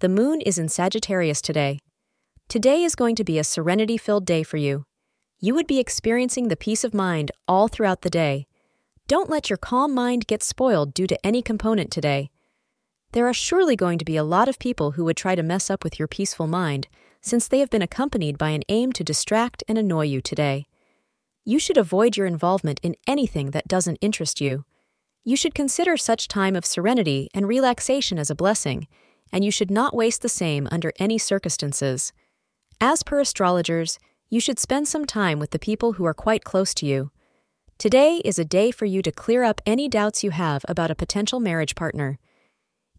the moon is in Sagittarius today. Today is going to be a serenity filled day for you. You would be experiencing the peace of mind all throughout the day. Don't let your calm mind get spoiled due to any component today. There are surely going to be a lot of people who would try to mess up with your peaceful mind, since they have been accompanied by an aim to distract and annoy you today. You should avoid your involvement in anything that doesn't interest you. You should consider such time of serenity and relaxation as a blessing, and you should not waste the same under any circumstances. As per astrologers, you should spend some time with the people who are quite close to you. Today is a day for you to clear up any doubts you have about a potential marriage partner.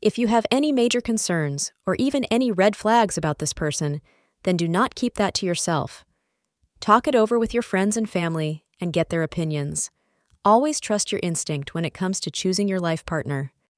If you have any major concerns or even any red flags about this person, then do not keep that to yourself. Talk it over with your friends and family and get their opinions. Always trust your instinct when it comes to choosing your life partner.